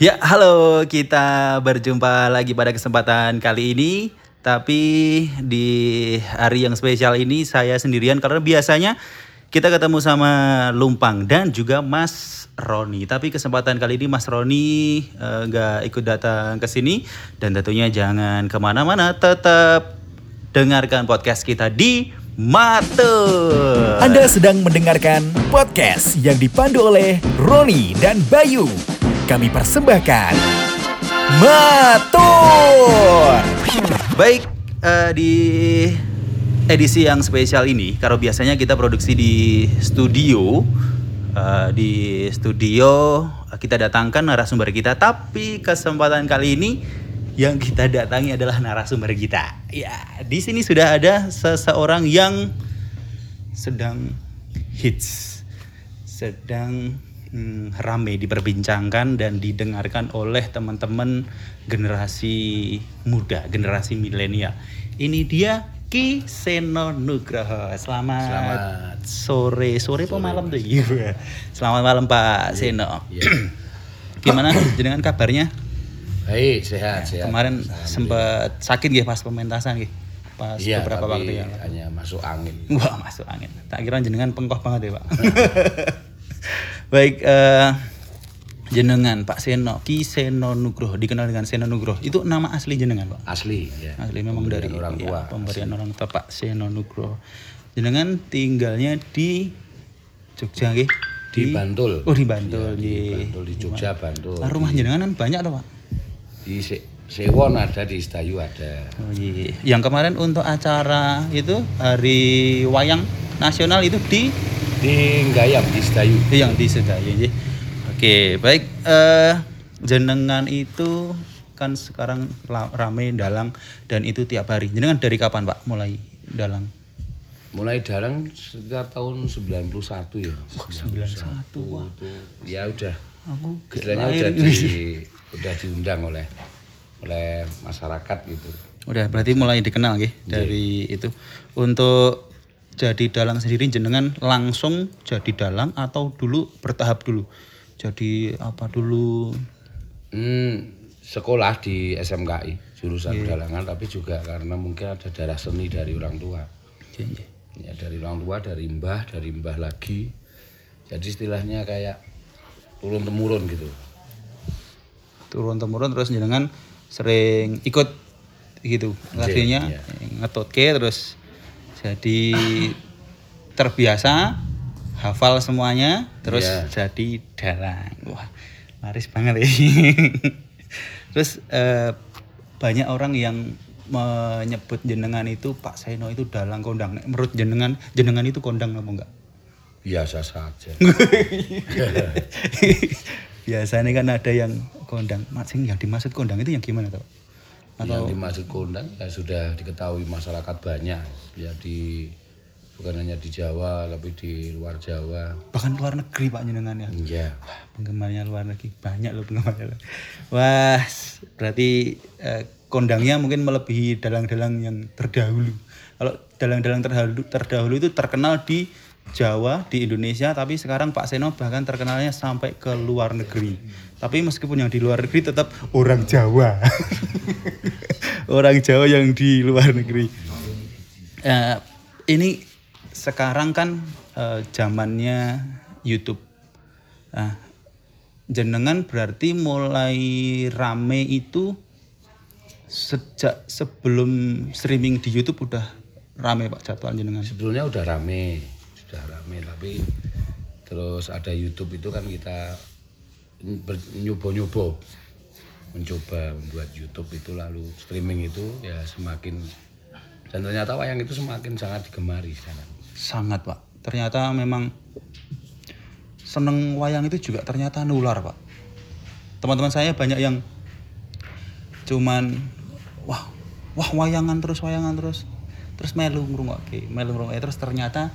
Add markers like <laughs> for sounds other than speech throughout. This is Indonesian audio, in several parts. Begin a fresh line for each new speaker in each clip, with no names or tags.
Ya, halo. Kita berjumpa lagi pada kesempatan kali ini. Tapi di hari yang spesial ini saya sendirian karena biasanya kita ketemu sama Lumpang dan juga Mas Roni. Tapi kesempatan kali ini Mas Roni eh, nggak ikut datang ke sini dan tentunya jangan ke mana-mana. Tetap dengarkan podcast kita di Mate.
Anda sedang mendengarkan podcast yang dipandu oleh Roni dan Bayu. Kami persembahkan Matur.
Baik, eh, di edisi yang spesial ini, kalau biasanya kita produksi di studio, eh, di studio eh, kita datangkan narasumber kita, tapi kesempatan kali ini yang kita datangi adalah narasumber kita. Ya, di sini sudah ada seseorang yang sedang hits, sedang hmm, ramai diperbincangkan dan didengarkan oleh teman-teman generasi muda, generasi milenial. Ini dia Ki Seno Nugroho. Selamat,
Selamat.
sore, sore apa malam tuh? Iya. Selamat malam Pak Seno.
Iya. <clears throat>
Gimana jenengan kabarnya?
Baik, sehat, sehat.
Kemarin sempat sakit ya pas pementasan gitu. Pas
Iya,
beberapa
tapi
waktu yang
hanya masuk angin.
Wah masuk angin. Tak kira jenengan pengkoh banget ya pak. <laughs> Baik, eh, jenengan Pak Seno, Ki Seno Nugroho, dikenal dengan Seno Nugroho. Itu nama asli jenengan Pak?
Asli, ya.
Asli memang
Pemberian
dari
orang
ya,
tua.
pemberian orang tua Pak Seno Nugroho. Jenengan tinggalnya di Jogja nggih?
Di Bantul.
Oh di Bantul,
Iya, di
di,
Bantul, di Jogja, Bantul.
Ah, rumah jenengan kan banyak tuh Pak?
Di Se- Sewon ada, di Sedayu ada.
Oh, iya. Yang kemarin untuk acara itu hari wayang nasional itu di
Di Gayam, di Sedayu.
yang di Sedayu ya. Oke, baik eh jenengan itu kan sekarang rame dalang dan itu tiap hari. Jenengan dari kapan, Pak, mulai dalang?
Mulai dalang sekitar tahun 91 ya.
91, wah.
Itu ya udah.
Aku
Istilahnya udah di udah diundang oleh oleh masyarakat gitu.
Udah berarti mulai dikenal nggih dari itu. Untuk jadi dalang sendiri jenengan langsung jadi dalang atau dulu bertahap dulu? Jadi apa dulu?
Hmm, sekolah di SMKI jurusan
Iya.
dalangan tapi juga karena mungkin ada darah seni dari orang tua.
Iya, iya.
Ya dari orang tua, dari mbah, dari mbah lagi. Jadi istilahnya kayak turun temurun gitu.
turun temurun terus jenengan sering ikut gitu akhirnya
iya.
ngetutke terus jadi terbiasa hafal semuanya terus
Iya.
jadi dalang. Wah laris banget ya. <laughs> Terus eh, banyak orang yang menyebut jenengan itu Pak Seno itu dalang kondang. Menurut jenengan jenengan itu kondang apa enggak?
Biasa saja. <laughs>
biasanya kan ada yang kondang. Mas, yang dimaksud kondang itu yang gimana tuh
Yang dimaksud kondang ya sudah diketahui masyarakat banyak. Ya di bukan hanya di Jawa tapi di luar Jawa.
bahkan luar negeri pak jenengan ya
Iya.
wah penggemarnya luar negeri banyak loh penggemarnya wah berarti eh, kondangnya mungkin melebihi dalang-dalang yang terdahulu kalau dalang-dalang terdahulu terdahulu itu terkenal di Jawa di Indonesia tapi sekarang Pak Seno bahkan terkenalnya sampai ke luar negeri tapi meskipun yang di luar negeri tetap orang Jawa <laughs> orang Jawa yang di luar negeri Eh, ini sekarang kan eh, zamannya YouTube. Nah, jenengan berarti mulai rame itu sejak sebelum streaming di YouTube udah rame Pak jadwal jenengan.
Sebelumnya udah rame, sudah rame tapi terus ada YouTube itu kan kita nyoba-nyoba mencoba membuat YouTube itu lalu streaming itu ya semakin dan ternyata wayang itu semakin sangat digemari sekarang.
Sangat Pak. Ternyata memang seneng wayang itu juga ternyata nular Pak. Teman-teman saya banyak yang cuman wah wah wayangan terus wayangan terus terus melu ngrungokke, melu ngrungokke terus ternyata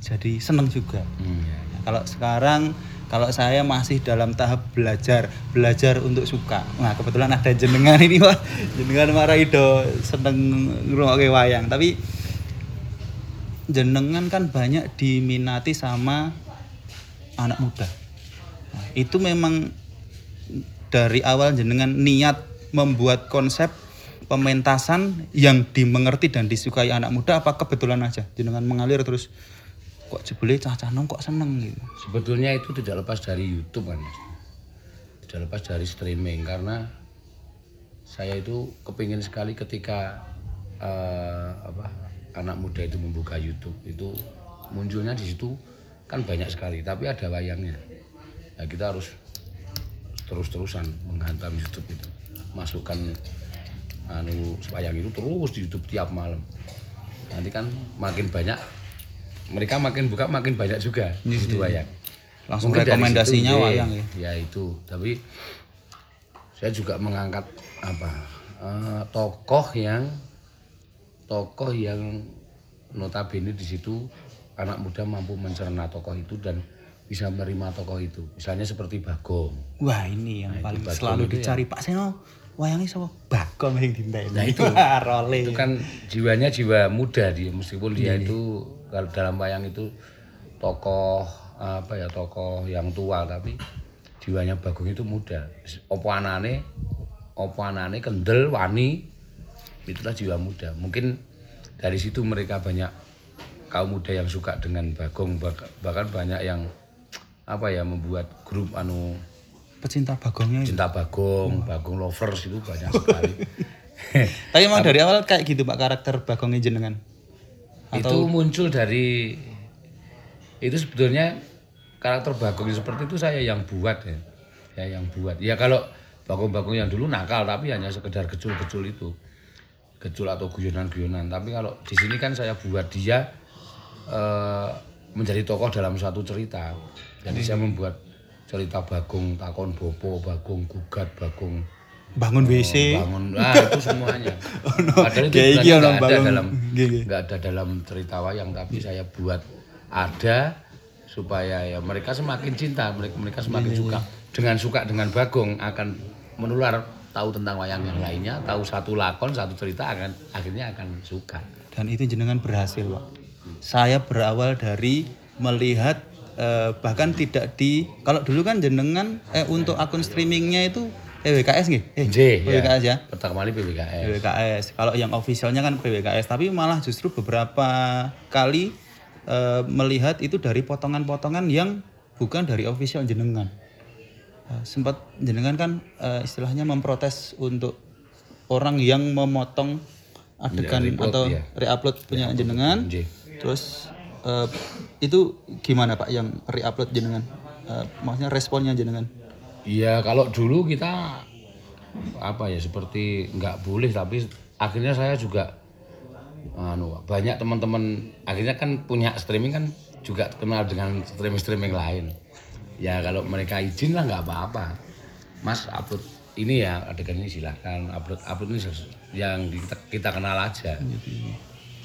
jadi seneng juga.
Hmm.
Kalau sekarang kalau saya masih dalam tahap belajar, belajar untuk suka. Nah, kebetulan ada jenengan ini, Pak. Jenengan Maraido seneng ngrungokke wayang, tapi jenengan kan banyak diminati sama anak muda. Nah, itu memang dari awal jenengan niat membuat konsep pementasan yang dimengerti dan disukai anak muda apa kebetulan aja jenengan mengalir terus kok jebule cah-cah nom kok seneng gitu.
Sebetulnya itu tidak lepas dari YouTube kan. Tidak lepas dari streaming karena saya itu kepingin sekali ketika eh, apa anak muda itu membuka YouTube itu munculnya di situ kan banyak sekali, tapi ada wayangnya. Nah, kita harus terus-terusan menghantam YouTube itu, masukkan anu wayang itu terus di YouTube tiap malam. Nanti kan makin banyak mereka makin buka makin banyak juga di situ wayang.
Langsung
Mungkin
rekomendasinya
situ,
wayang ya.
Ya itu, tapi saya juga mengangkat apa eh, tokoh yang tokoh yang notabene di situ anak muda mampu mencerna tokoh itu dan bisa menerima tokoh itu. Misalnya seperti Bagong.
Wah, ini yang
Nah,
paling
Bagong
selalu
ya.
dicari Pak Seno. Wayangnya sama Bagong yang dintai.
Nah, itu. <laughs> Itu kan jiwanya jiwa muda dia meskipun dia
Iya,
itu kalau dalam wayang itu tokoh apa ya tokoh yang tua tapi jiwanya Bagong itu muda. Opo anane opo anane kendel wani itulah jiwa muda. Mungkin dari situ mereka banyak kaum muda yang suka dengan Bagong bahkan banyak yang apa ya membuat grup anu
pecinta Bagongnya itu.
cinta Bagong, Bagong lovers itu banyak sekali. <laughs>
Tapi emang dari awal kayak gitu Pak karakter Bagongnya jenengan.
Itu muncul dari itu sebetulnya karakter Bagong seperti itu saya yang buat ya. Saya yang buat. Ya kalau Bagong-Bagong yang dulu nakal tapi hanya sekedar kecul-kecul itu. Kecul atau guyonan-guyonan. Tapi kalau di sini kan saya buat dia eh, menjadi tokoh dalam satu cerita. Jadi saya membuat cerita Bagong takon bopo, Bagong gugat, Bagong
bangun WC.
bangun. Ah itu semuanya. <laughs> Padahal itu
Kayak
sebenarnya
iki orang
nggak ada
bangun.
dalam nggak ada dalam cerita wayang tapi saya buat ada supaya ya mereka semakin cinta mereka mereka semakin suka. dengan suka dengan bagong akan menular tahu tentang wayang yang lainnya tahu satu lakon satu cerita akan akhirnya akan suka.
Dan itu jenengan berhasil Pak. Saya berawal dari melihat eh, bahkan tidak di kalau dulu kan jenengan eh, untuk akun streamingnya itu PWKS nggih? Eh,
J
PWKS ya.
pertama kali PWKS
PWKS. Kalau yang ofisialnya kan PWKS, tapi malah justru beberapa kali eh, melihat itu dari potongan-potongan yang bukan dari official jenengan. Eh, sempat jenengan kan eh, istilahnya memprotes untuk orang yang memotong adegan
Ya,
atau
ya.
reupload punya jenengan.
J.
Terus eh, itu gimana Pak yang reupload jenengan? Eh, maksudnya responnya jenengan?
Iya kalau dulu kita apa ya seperti nggak boleh tapi akhirnya saya juga anu banyak teman-teman akhirnya kan punya streaming kan juga kenal dengan streaming streaming lain. Ya kalau mereka izin lah nggak apa-apa. Mas upload ini ya adegan ini silahkan upload upload ini yang kita, kita kenal aja.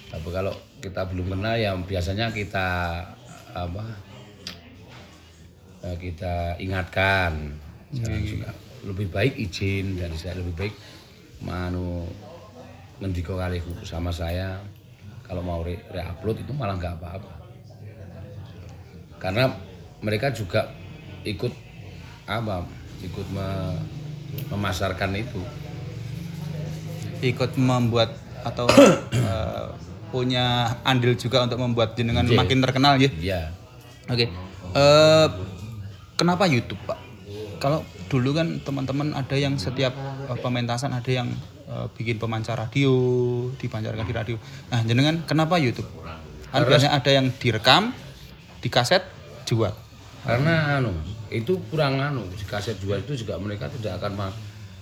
Tapi kalau kita belum kenal ya biasanya kita apa eh, kita ingatkan suka lebih baik izin dari saya lebih baik manu ngendiko kali sama saya kalau mau re, upload itu malah nggak apa-apa karena mereka juga ikut apa ikut me- memasarkan itu
ikut membuat atau <coughs> eh, punya andil juga untuk membuat jenengan
Iya.
makin terkenal ya.
iya
Oke. Eh, kenapa YouTube, Pak? Kalau dulu kan teman-teman ada yang setiap eh, pementasan ada yang eh, bikin pemancar radio, dipancarkan di radio. Nah, jenengan kenapa YouTube? Kan biasanya ada yang direkam, di kaset, jual.
karena anu itu kurang anu di kaset jual itu juga mereka tidak akan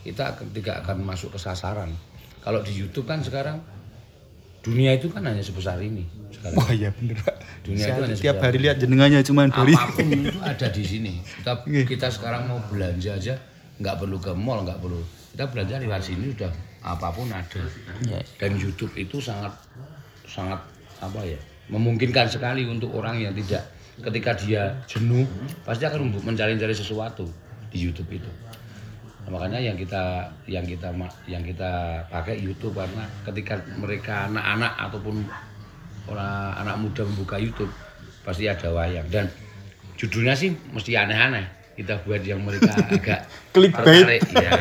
kita tidak akan masuk ke sasaran kalau di YouTube kan sekarang dunia itu kan hanya sebesar ini sekarang
Wah, iya bener, Pak.
dunia itu hanya
Tiap
sebesar
hari lihat jenengannya cuma dari
apa pun itu ada di sini. Kita <laughs> kita sekarang mau belanja aja nggak perlu ke mall nggak perlu. Kita belanja lewat sini udah apa pun ada.
Iya.
dan YouTube itu sangat sangat apa ya memungkinkan sekali untuk orang yang tidak ketika dia jenuh pasti akan mencari-cari sesuatu di YouTube itu Nah, makanya yang kita yang kita yang kita pakai YouTube karena ketika mereka anak-anak ataupun orang anak muda membuka YouTube pasti ada wayang. Dan judulnya sih mesti aneh-aneh. Kita buat yang mereka <laughs> agak
Clickbait.
tertarik. ya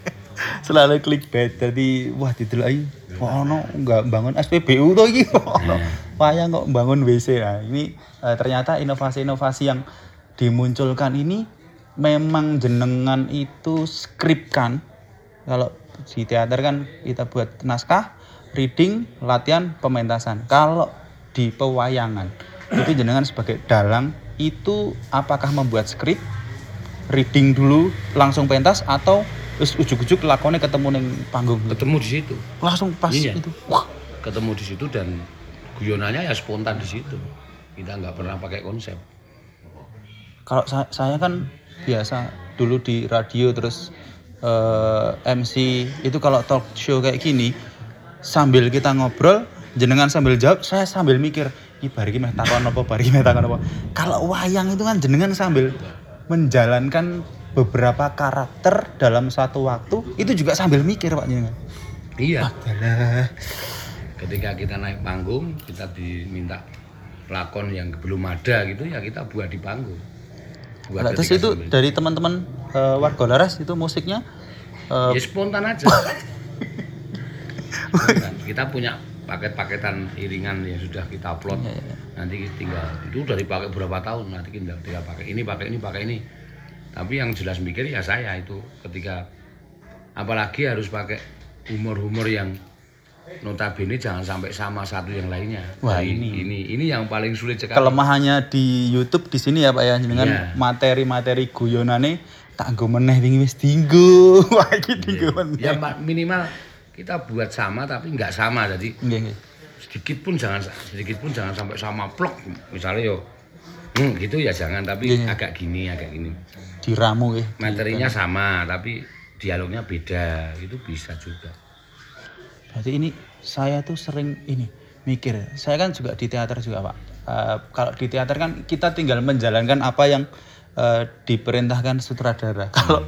<laughs>
selalu clickbait. Jadi wah didelok iki. Wah ono nggak bangun SPBU to iki? Ono wayang kok bangun WC nah ini eh, ternyata inovasi-inovasi yang dimunculkan ini memang jenengan itu skripkan. Kalau di teater kan kita buat naskah reading latihan pementasan. Kalau di pewayangan itu jenengan sebagai dalang itu apakah membuat skrip reading dulu langsung pentas atau terus ujuk-ujuk lakonnya ketemu neng panggung?
Ketemu di situ.
Langsung pas
Iya.
itu. Wah
ketemu di situ dan guyonannya ya spontan di situ. Kita nggak pernah pakai konsep.
Kalau sa- saya kan biasa. Dulu di radio terus eh, MC itu kalau talk show kayak gini sambil kita ngobrol jenengan sambil jawab saya sambil mikir ini bari meh takon apa bari meh takon apa? Kalau wayang itu kan jenengan sambil menjalankan beberapa karakter dalam satu waktu itu juga sambil mikir Pak jenengan.
Iya.
Alah.
ketika kita naik panggung kita diminta lakon yang belum ada gitu ya kita buat di panggung
Lah, terus itu
sambil-
dari teman-teman eh, warga laras itu musiknya eh,
ya spontan aja. <laughs> Spontan. kita punya paket-paketan iringan yang sudah kita upload.
Iya,
nanti tinggal itu udah dipakai berapa tahun nanti tinggal tinggal pakai ini pakai ini pakai ini. Tapi yang jelas mikir ya saya itu ketika apalagi harus pakai humor-humor yang notabene jangan sampai sama satu yang lainnya
Wah,
Jadi
ini.
ini ini yang paling sulit sekali
kelemahannya di YouTube di sini ya Pak ya dengan
Iya.
materi-materi guyonane tak nggo meneh wingi wis dinggo. <laughs> Wah iki dinggo meneh.
ya ma- minimal kita buat sama tapi nggak sama jadi
Nggih nggih.
sedikit pun jangan sedikit pun jangan sampai sama plok misalnya yo hmm, gitu ya jangan tapi
Iya, iya.
agak gini agak gini
Diramu nggih.
materinya sama tapi dialognya beda itu bisa juga
Berarti ini saya tuh sering ini mikir. Saya kan juga di teater juga Pak. Eh, kalau di teater kan kita tinggal menjalankan apa yang eh, diperintahkan sutradara. Kalau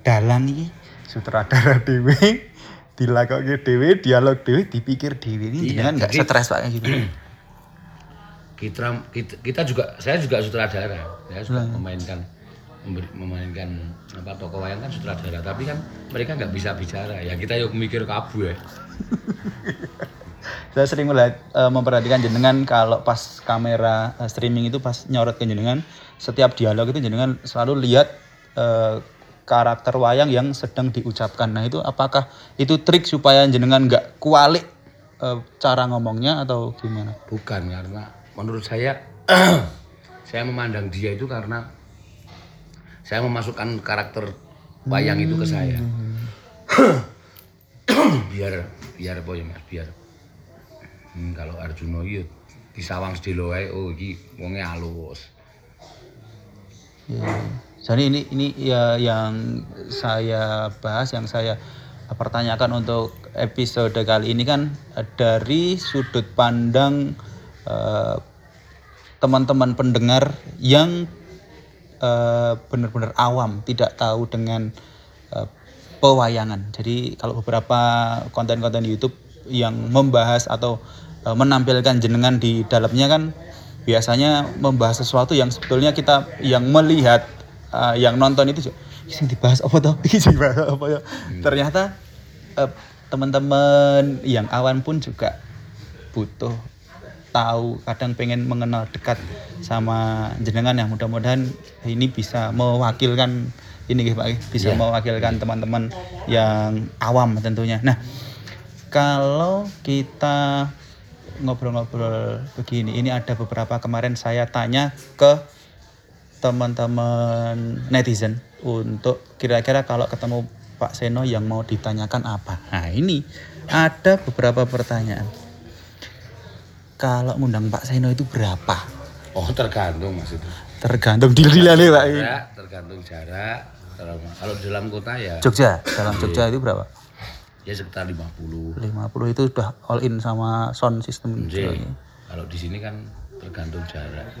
dalang ini sutradara <laughs> dewe dilakoke dewe dialog dewe dipikir dewe ini
Iya,
jangan nggak stres Pak kayak gitu.
kita, kita kita juga saya juga sutradara saya suka memainkan memberi- memainkan apa tokoh wayang kan sutradara tapi kan mereka nggak bisa bicara ya kita yuk mikir kabu ya <laughs>
saya sering melihat eh, memperhatikan jenengan kalau pas kamera eh, streaming itu pas nyorot ke jenengan setiap dialog itu jenengan selalu lihat eh, karakter wayang yang sedang diucapkan. Nah itu apakah itu trik supaya jenengan nggak kualik eh, cara ngomongnya atau gimana?
Bukan karena menurut saya <clears throat> saya memandang dia itu karena saya memasukkan karakter wayang itu ke saya. <clears throat> Biar biar apa ya mas biar. Hmm, kalau Arjuna itu di sawang wae oh iki wonge alus
Ya. Jadi ini ini ya yang saya bahas yang saya pertanyakan untuk episode kali ini kan dari sudut pandang eh, teman-teman pendengar yang eh, benar-benar awam tidak tahu dengan pewayangan. Jadi kalau beberapa konten-konten YouTube yang membahas atau eh, menampilkan jenengan di dalamnya kan biasanya membahas sesuatu yang sebetulnya kita yang melihat eh, yang nonton itu "Ini sing dibahas apa toh? <laughs> Sing dibahas apa ya? Ternyata eh, teman-teman yang awan pun juga butuh tahu kadang pengen mengenal dekat sama jenengan yang mudah-mudahan ini bisa mewakilkan ini Pak bisa
Iya.
mewakilkan teman-teman yang awam tentunya. Nah, kalau kita ngobrol-ngobrol begini, ini ada beberapa kemarin saya tanya ke teman-teman netizen untuk kira-kira kalau ketemu Pak Seno yang mau ditanyakan apa. Nah, ini ada beberapa pertanyaan. Kalau ngundang Pak Seno itu berapa?
oh tergantung mas itu
Tergantung diri-diri Pak.
jarak tergantung jarak Kalau di dalam kota ya
Jogja, dalam Jogja itu berapa?
ya sekitar 50
50 itu udah all in sama sound system.
Nggih. Kalau di sini kan tergantung jarak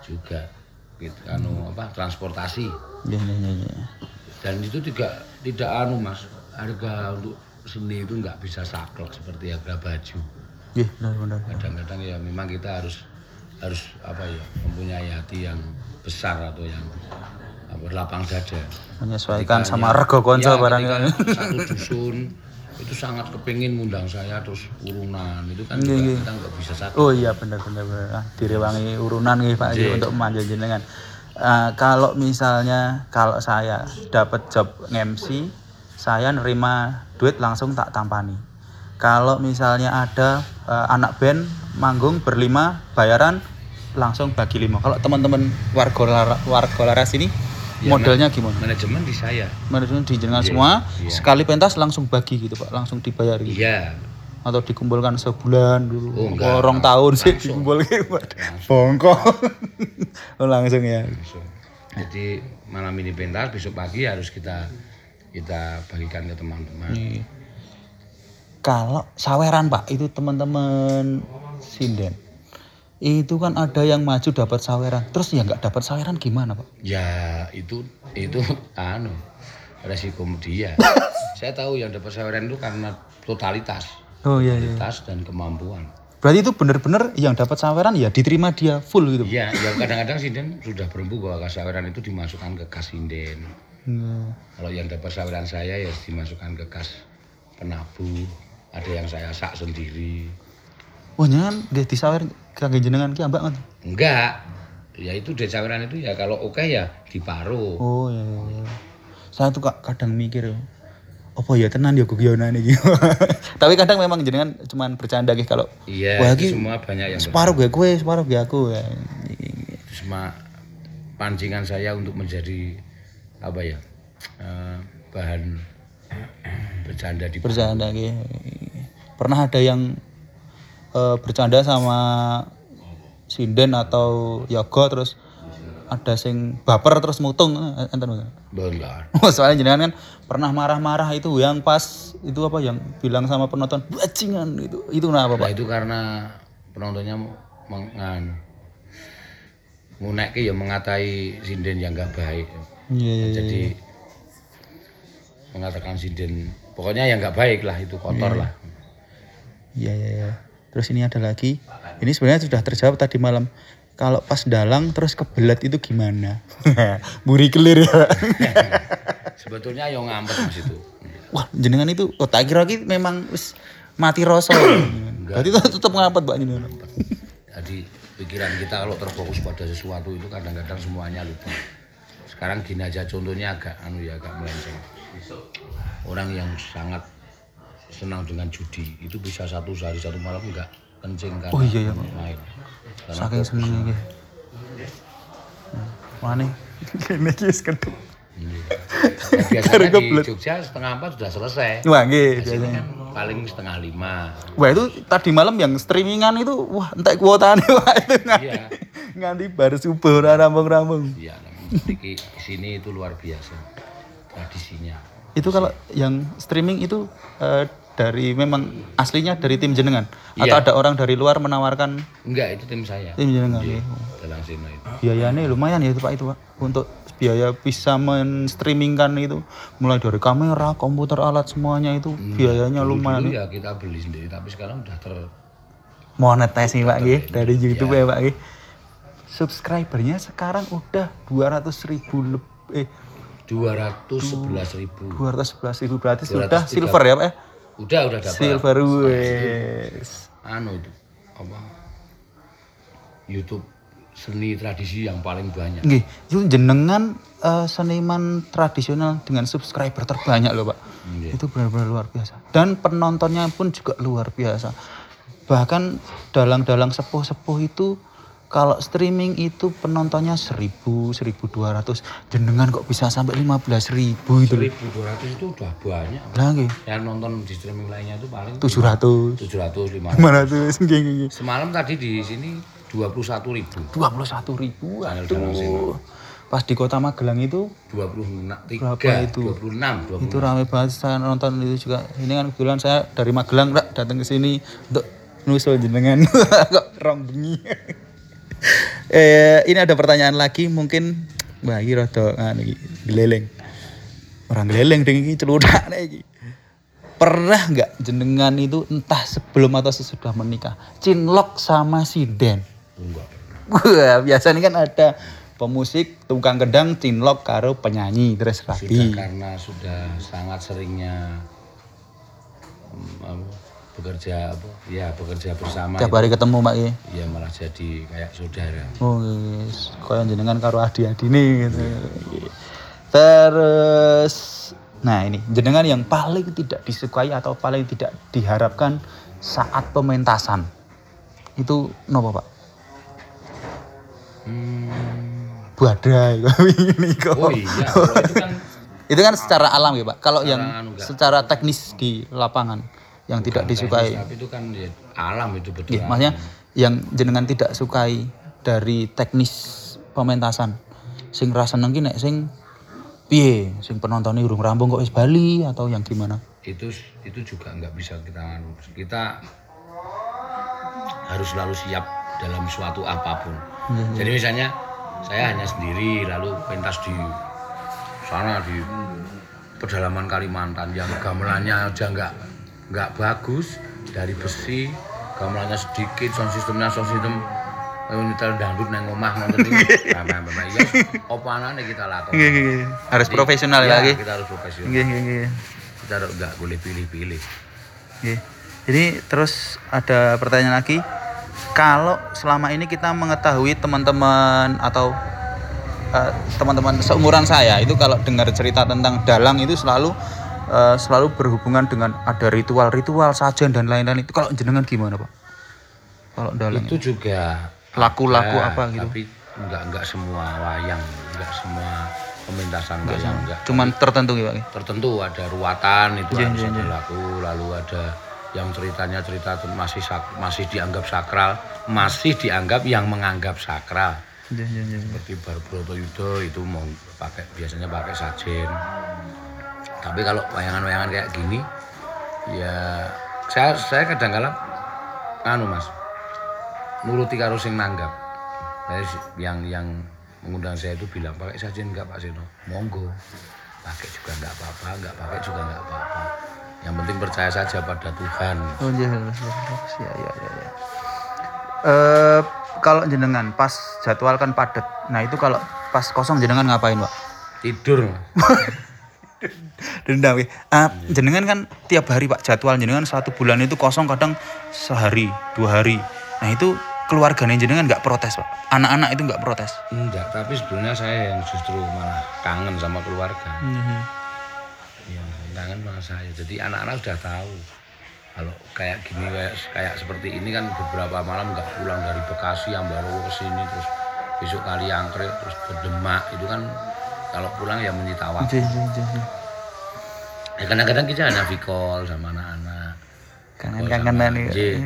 juga. Gitu, anu apa transportasi
Iya, iya, iya, iya.
dan itu tidak tidak anu mas harga untuk seni itu nggak bisa saklek seperti harga baju
Iya, benar-benar.
kadang-kadang ya memang kita harus harus apa ya mempunyai hati yang besar atau yang berlapang dada.
menyesuaikan sama rego konco
Ya, ketika <laughs> satu dusun itu sangat kepingin ngundang saya terus urunan itu kan
Iya,
juga
iya.
kita nggak bisa satu.
Oh iya benar benar benar. Ah, direwangi urunan nih Pak Ji, untuk manja jenengan. Eh, kalau misalnya kalau saya dapat job MC, saya nerima duit langsung tak tampani. Kalau misalnya ada eh, anak band manggung berlima bayaran langsung bagi lima. Kalau teman-teman warga lara, warga laras ini
Ya,
modelnya gimana?
Manajemen di saya.
Manajemen di jenengan
Iya,
semua
iya.
sekali pentas langsung bagi gitu Pak, langsung dibayari
Iya.
atau dikumpulkan sebulan dulu
Oh, enggak.
orang tahun sih
Langsung.
dikumpulkan bongkok <laughs> oh, langsung ya
langsung. Jadi malam ini pentas, besok pagi harus kita kita bagikan ke teman-teman.
Nih. kalau saweran pak itu teman-teman sinden itu kan ada yang maju dapat saweran terus yang nggak dapat saweran gimana pak
Ya itu itu anu resiko dia. <laughs> saya tahu yang dapat saweran itu karena totalitas,
oh iya iya
totalitas dan kemampuan.
berarti itu bener-bener yang dapat saweran ya diterima dia full gitu
Iya, ya kadang-kadang sinden sudah berempu bahwa saweran itu dimasukkan ke kas sinden.
Hmm.
Kalau yang dapat saweran saya ya dimasukkan ke kas penabuh. Ada yang saya sak sendiri.
oh jangan dia disawer kagak jenengan ki ambak kan
Enggak. Ya itu dari saweran itu ya kalau oke ya diparuh.
Oh iya, iya, iya. Saya tuh kak kadang mikir, apa ya tenan ya guyonan iki. <laughs> Tapi kadang memang jenengan cuman bercanda gitu kalau
Iya,
Wah, iki
semua banyak yang
separuh gue gue, separuh gue aku. Ya.
semua pancingan saya untuk menjadi apa ya eh, bahan bercanda di
Bercanda gitu. Pernah ada yang eh, bercanda sama sinden atau yoga terus ada sing baper terus mutung eh, enten?
Benar.
Oh, <laughs> soalnya jenengan kan pernah marah-marah itu yang pas itu apa yang bilang sama penonton bajingan itu itu kenapa
Nah,
pak?
itu karena penontonnya mengan ngunek ya mengatai sinden yang enggak baik.
Iya iya iya.
Jadi mengatakan sinden pokoknya yang enggak baik lah itu kotor lah.
Iya iya iya. Terus ini ada lagi. Ini sebenarnya sudah terjawab tadi malam. Kalau pas dalang terus kebelet itu gimana? <laughs> Buri kelir ya. <laughs>
Sebetulnya yang ngampet mas itu.
Wah, jenengan itu oh tak kira ki memang wis mati rasa. <coughs> Berarti itu tetap ngapet Pak jenengan.
Jadi pikiran kita kalau terfokus pada sesuatu itu kadang-kadang semuanya lupa. Sekarang gini aja contohnya agak anu ya agak melenceng. Orang yang sangat senang dengan judi itu bisa satu sehari satu malam enggak kencing karena
Oh, iya, iya.
main. Karena
Saking senengnya iki. Mana? Kene iki wis keduk.
Iya. <laughs> biasanya di Jogja setengah empat sudah selesai.
Wah, biasanya.
kan paling setengah lima.
Wah itu tadi malam yang streamingan itu wah entek kuotanya <laughs> wah itu nganti,
Iya.
nganti baru subuh rambung-rambung.
Iya, di sini itu luar biasa tradisinya.
Itu kalau yang streaming itu eh, dari memang aslinya dari tim jenengan atau
Iya.
ada orang dari luar menawarkan
Enggak, itu tim saya.
tim jenengan.
Dalang Sino itu.
Biayanya lumayan ya itu Pak itu Pak untuk biaya bisa men-streamingkan itu mulai dari kamera, komputer, alat semuanya itu biayanya lumayan.
Dulu ya kita beli sendiri, tapi sekarang udah ter
Monetize nih Pak Nggih, dari YouTube ya Pak Nggih. Subscribernya sekarang udah 200 ribu lebih eh
211 ribu.
211 ribu berarti
203.
sudah silver ya Pak ya?
Udah, udah dapat.
Silver wes.
Anu itu apa? YouTube seni tradisi yang paling banyak.
Nggih, itu jenengan eh, seniman tradisional dengan subscriber terbanyak loh Pak.
Nggih.
Itu benar-benar luar biasa. Dan penontonnya pun juga luar biasa. Bahkan dalang-dalang sepuh-sepuh itu kalau streaming itu penontonnya 1000, 1200. Jenengan kok bisa sampai 15.000 itu loh.
1200 itu udah banyak.
Lah nggih,
Yang nonton di streaming lainnya itu paling
700.
700 500.
500 nggih nggih, nggih.
Semalam tadi di sini 21 ribu.
21 ribu.
Channel Dalang Sino.
Aduh. Pas di kota Magelang itu
23,
Berapa itu?
26, 26.
itu rame banget saya nonton itu juga ini kan kebetulan saya dari Magelang datang ke sini untuk nusul jenengan <laughs> kok rong bengi eh ini ada pertanyaan lagi mungkin wah ini rada anu geleleng orang geleleng ding iki celudak iki pernah nggak jenengan itu entah sebelum atau sesudah menikah cinlok sama sinden
Enggak.
Wah, biasanya kan ada pemusik, tukang gedang, cinlok karo penyanyi terus
sudah
rabi.
karena sudah sangat seringnya bekerja apa ya bekerja bersama
Tiap hari ketemu Mbak ya.
ya malah jadi kayak saudara
Oh, yes. Kaya jenengan karo adi-adine gitu. Terus nah ini jenengan yang paling tidak disukai atau paling tidak diharapkan saat pementasan. Itu nopo, Pak?
hmm,
Badai <laughs> ini kok.
oh iya <laughs> itu kan
Itu kan secara alam ya, Pak. Kalau yang
anu,
secara teknis di lapangan yang tidak disukai.
itu kan ya, alam itu betul
Iya, maksudnya yang jenengan tidak sukai dari teknis pementasan. Sing rasa seneng nek sing piye? Sing penontonnya urung rampung kok wis bali atau yang gimana?
itu itu juga nggak bisa kita anu. kita harus selalu siap dalam suatu apa pun jadi misalnya saya hanya sendiri lalu pentas di sana di pedalaman Kalimantan yang gamelannya aja nggak nggak bagus dari besi gamelannya sedikit sound systemnya sound system eh, nyetel dangdut neng omah nonton ini <laughs> Bapak-bapak, ya apa anane kita lakukan
Harus profesional
ya,
lagi.
kita harus profesional
Nggih, nggih, nggih.
kita nggak boleh pilih-pilih
Nggih. Jadi terus ada pertanyaan lagi. Kalau selama ini kita mengetahui teman-teman atau eh, teman-teman seumuran saya itu kalau dengar cerita tentang dalang itu selalu eh, selalu berhubungan dengan ada ritual-ritual sajian dan lain-lain itu kalau jenengan gimana pak? Kalau dalang
itu juga
laku-laku apa gitu?
tapi nggak nggak semua wayang nggak semua pementasan wayang nggak
Cuman tertentu ya pak?
tertentu ada ruatan itu harus
iya,
ada
iya.
laku lalu ada yang ceritanya cerita masih sak- masih dianggap sakral masih dianggap yang menganggap sakral
Iya, iya, iya.
seperti Barbroto Yudo itu mau pakai biasanya pakai sajen tapi kalau wayangan-wayangan kayak gini ya saya saya kadang-kala anu mas nuruti karo sing nanggap yang yang mengundang saya itu bilang pakai sajen enggak Pak Seno monggo pakai juga enggak apa-apa enggak pakai juga enggak apa-apa yang penting percaya saja pada Tuhan
Oh iya, iya, iya, iya, iya, iya. Eh, kalau jenengan pas jadwal kan padat. Nah itu kalau pas kosong jenengan ngapain, Pak?
tidur. <laughs>
Dendam ya. Ah, jenengan kan tiap hari Pak jadwal jenengan satu bulan itu kosong kadang sehari, dua hari. Nah itu keluarganya jenengan nggak protes Pak. Anak-anak itu nggak protes.
enggak tapi sebetulnya saya yang justru malah kangen sama keluarga Iya, tangan sama saya. Jadi anak-anak sudah tahu. Kalau kayak gini kayak kayak seperti ini kan beberapa malam nggak pulang dari Bekasi yang baru ke sini terus besok kali angkret terus ke Demak itu kan kalau pulang ya menyita waktu.
Iya, iya, iya, iya.
Ya, kadang-kadang kita hanya call sama anak-anak.
Kangen-kangenan ya.
sama- Iya.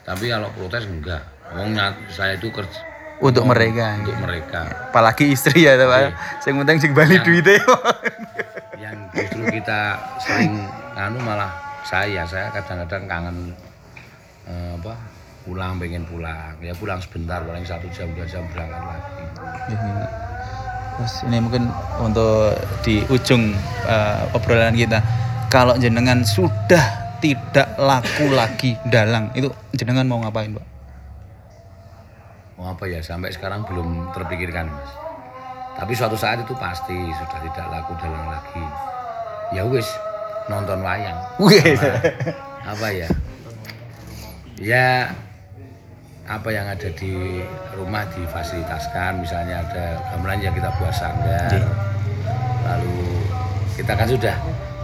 Tapi kalau protes enggak. Wong saya itu kerja
Untuk mereka.
untuk mereka.
Apalagi istri ya, Pak. Sing penting sing bali duitnya.
yang justru kita sering nganu malah saya saya kadang-kadang kangen eh, apa pulang pengen pulang ya pulang sebentar paling satu jam dua jam berangkat lagi
Terus ini mungkin untuk di ujung eh, obrolan kita, kalau jenengan sudah tidak laku <laughs> lagi dalang, itu jenengan mau ngapain, Pak?
mau apa ya? Sampai sekarang belum terpikirkan mas. Tapi suatu saat itu pasti sudah tidak laku dalang lagi. Ya wis nonton wayang.
Wih.
apa ya? Ya apa yang ada di rumah difasilitaskan misalnya ada gamelan yang kita buat sanggar lalu kita kan sudah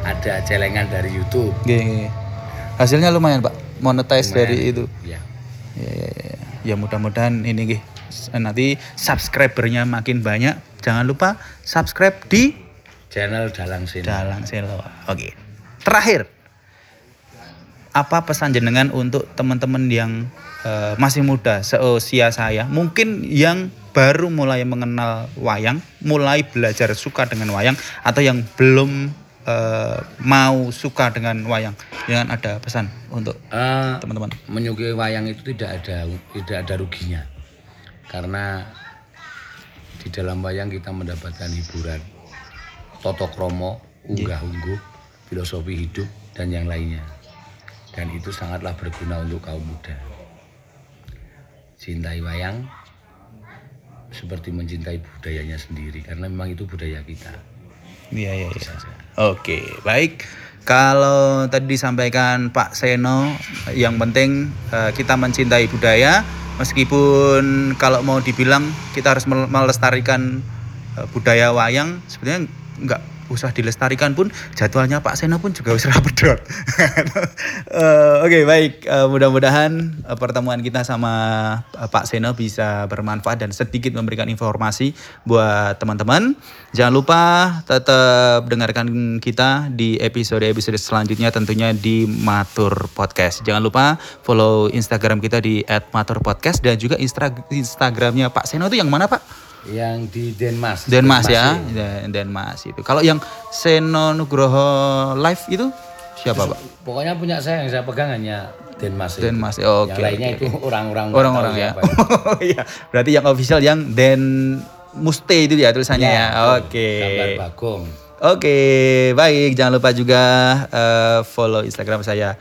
ada celengan dari YouTube
Oke. Hasilnya lumayan, Pak. Monetize dari itu.
ya
Ya, ya, ya. ya mudah-mudahan ini nggih. nanti subscribernya makin banyak. Jangan lupa subscribe di
channel Dalang Sini
Dalang Selo. Oke. Terakhir, apa pesan jenengan untuk teman-teman yang eh, masih muda seusia saya, mungkin yang baru mulai mengenal wayang, mulai belajar suka dengan wayang, atau yang belum eh, mau suka dengan wayang, jangan ada pesan untuk
Eh,
teman-teman.
menyukai wayang itu tidak ada tidak ada ruginya. Karena di dalam wayang kita mendapatkan hiburan toto kromo unggah ungguh filosofi hidup dan yang lainnya. Dan itu sangatlah berguna untuk kaum muda cintai wayang seperti mencintai budayanya sendiri karena memang itu budaya kita.
Iya iya iya. Oke, baik. Kalau tadi disampaikan Pak Seno, yang penting eh, kita mencintai budaya, meskipun kalau mau dibilang kita harus mel- melestarikan eh, budaya wayang, sebenarnya nggak usah dilestarikan pun jadwalnya Pak Seno pun juga usah pedot. <laughs> Eh, Oke baik, Eh, mudah-mudahan eh, pertemuan kita sama eh, Pak Seno bisa bermanfaat dan sedikit memberikan informasi buat teman-teman. Jangan lupa tetap dengarkan kita di episode-episode selanjutnya tentunya di Matur Podcast. Jangan lupa follow Instagram kita di @maturpodcast dan juga Instagramnya Pak Seno itu yang mana Pak?
Yang di Denmas.
Denmas ya. Dan- Denmas itu. Kalau yang Seno Nugroho Live itu siapa Pak?
Pokoknya punya saya yang saya pegang hanya Denmas. itu.
Denmas, oke,
Yang lainnya itu orang-orang
Orang-orang ya. <laughs> Oh iya, berarti yang official yang Den Muste itu ya tulisannya ya. Oke.
Gambar Bagong.
Oke, baik. Jangan lupa juga eh, follow Instagram saya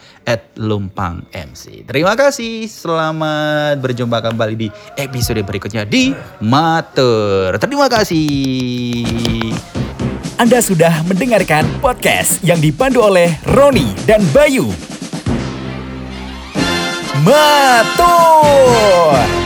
@lumpangmc. Terima kasih. Selamat berjumpa kembali di episode berikutnya di Matur. Terima kasih.
Anda sudah mendengarkan podcast yang dipandu oleh Roni dan Bayu. Matur.